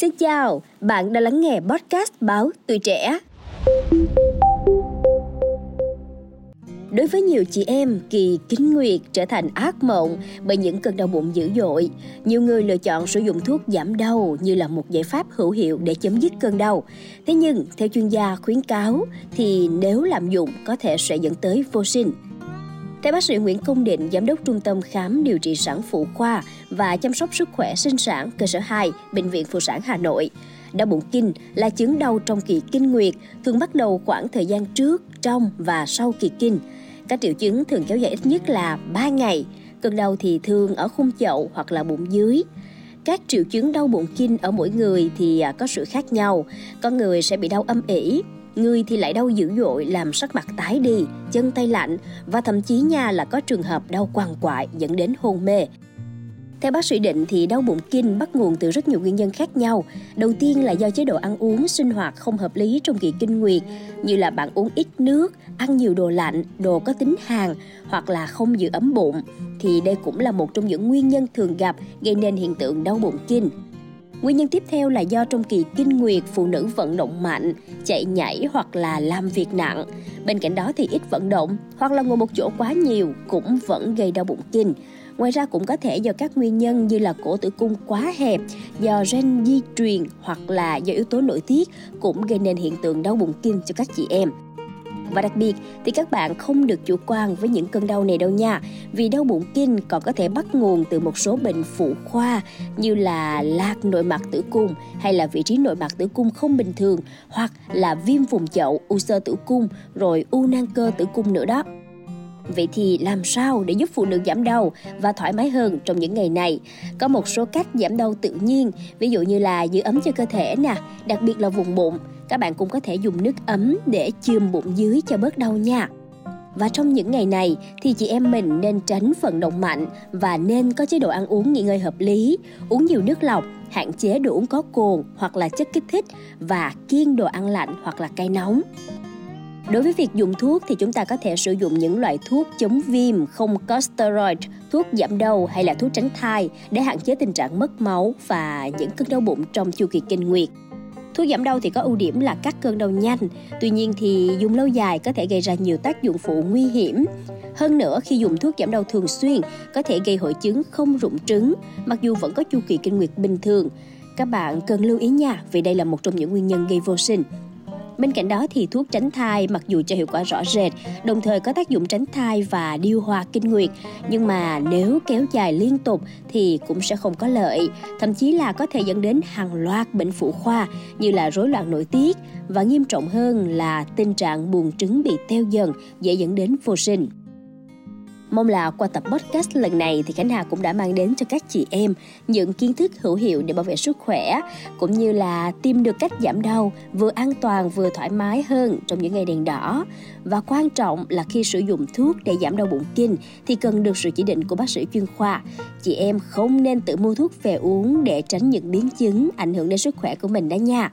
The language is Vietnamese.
Xin chào, bạn đã lắng nghe podcast báo Tuổi Trẻ. Đối với nhiều chị em, kỳ kinh nguyệt trở thành ác mộng bởi những cơn đau bụng dữ dội. Nhiều người lựa chọn sử dụng thuốc giảm đau như là một giải pháp hữu hiệu để chấm dứt cơn đau. Thế nhưng, theo chuyên gia khuyến cáo, thì nếu lạm dụng có thể sẽ dẫn tới vô sinh. Theo bác sĩ Nguyễn Công Định, Giám đốc Trung tâm Khám Điều trị sản phụ khoa và chăm sóc sức khỏe sinh sản cơ sở 2, Bệnh viện Phụ sản Hà Nội, đau bụng kinh là chứng đau trong kỳ kinh nguyệt, thường bắt đầu khoảng thời gian trước, trong và sau kỳ kinh. Các triệu chứng thường kéo dài ít nhất là 3 ngày. Cơn đau thì thường ở khung chậu hoặc là bụng dưới. Các triệu chứng đau bụng kinh ở mỗi người thì à, có sự khác nhau. Có người sẽ bị đau âm ỉ, người thì lại đau dữ dội làm sắc mặt tái đi, chân tay lạnh và thậm chí nha là có trường hợp đau quằn quại dẫn đến hôn mê. Theo bác sĩ Định thì đau bụng kinh bắt nguồn từ rất nhiều nguyên nhân khác nhau. Đầu tiên là do chế độ ăn uống, sinh hoạt không hợp lý trong kỳ kinh nguyệt, như là bạn uống ít nước, ăn nhiều đồ lạnh, đồ có tính hàn hoặc là không giữ ấm bụng. Thì đây cũng là một trong những nguyên nhân thường gặp gây nên hiện tượng đau bụng kinh. Nguyên nhân tiếp theo là do trong kỳ kinh nguyệt phụ nữ vận động mạnh, chạy nhảy hoặc là làm việc nặng. Bên cạnh đó thì ít vận động hoặc là ngồi một chỗ quá nhiều cũng vẫn gây đau bụng kinh. Ngoài ra cũng có thể do các nguyên nhân như là cổ tử cung quá hẹp, do gen di truyền hoặc là do yếu tố nội tiết cũng gây nên hiện tượng đau bụng kinh cho các chị em. Và đặc biệt thì các bạn không được chủ quan với những cơn đau này đâu nha. Vì đau bụng kinh còn có thể bắt nguồn từ một số bệnh phụ khoa Như là lạc nội mạc tử cung hay là vị trí nội mạc tử cung không bình thường Hoặc là viêm vùng chậu, u sơ tử cung, rồi u nang cơ tử cung nữa đó. Vậy thì làm sao để giúp phụ nữ giảm đau và thoải mái hơn trong những ngày này? Có một số cách giảm đau tự nhiên, ví dụ như là giữ ấm cho cơ thể nè, đặc biệt là vùng bụng. Các bạn cũng có thể dùng nước ấm để chườm bụng dưới cho bớt đau nha. Và trong những ngày này thì chị em mình nên tránh vận động mạnh và nên có chế độ ăn uống nghỉ ngơi hợp lý, uống nhiều nước lọc, hạn chế đồ uống có cồn hoặc là chất kích thích và kiêng đồ ăn lạnh hoặc là cay nóng. Đối với việc dùng thuốc thì chúng ta có thể sử dụng những loại thuốc chống viêm không có steroid, thuốc giảm đau hay là thuốc tránh thai để hạn chế tình trạng mất máu và những cơn đau bụng trong chu kỳ kinh nguyệt. Thuốc giảm đau thì có ưu điểm là cắt cơn đau nhanh, tuy nhiên thì dùng lâu dài có thể gây ra nhiều tác dụng phụ nguy hiểm. Hơn nữa, khi dùng thuốc giảm đau thường xuyên có thể gây hội chứng không rụng trứng, mặc dù vẫn có chu kỳ kinh nguyệt bình thường. Các bạn cần lưu ý nha, vì đây là một trong những nguyên nhân gây vô sinh. Bên cạnh đó thì thuốc tránh thai mặc dù cho hiệu quả rõ rệt, đồng thời có tác dụng tránh thai và điều hòa kinh nguyệt, nhưng mà nếu kéo dài liên tục thì cũng sẽ không có lợi, thậm chí là có thể dẫn đến hàng loạt bệnh phụ khoa như là rối loạn nội tiết và nghiêm trọng hơn là tình trạng buồng trứng bị teo dần dễ dẫn đến vô sinh. Mong là qua tập podcast lần này thì Khánh Hà cũng đã mang đến cho các chị em những kiến thức hữu hiệu để bảo vệ sức khỏe, cũng như là tìm được cách giảm đau vừa an toàn vừa thoải mái hơn trong những ngày đèn đỏ. Và quan trọng là khi sử dụng thuốc để giảm đau bụng kinh thì cần được sự chỉ định của bác sĩ chuyên khoa. Chị em không nên tự mua thuốc về uống để tránh những biến chứng ảnh hưởng đến sức khỏe của mình đó nha.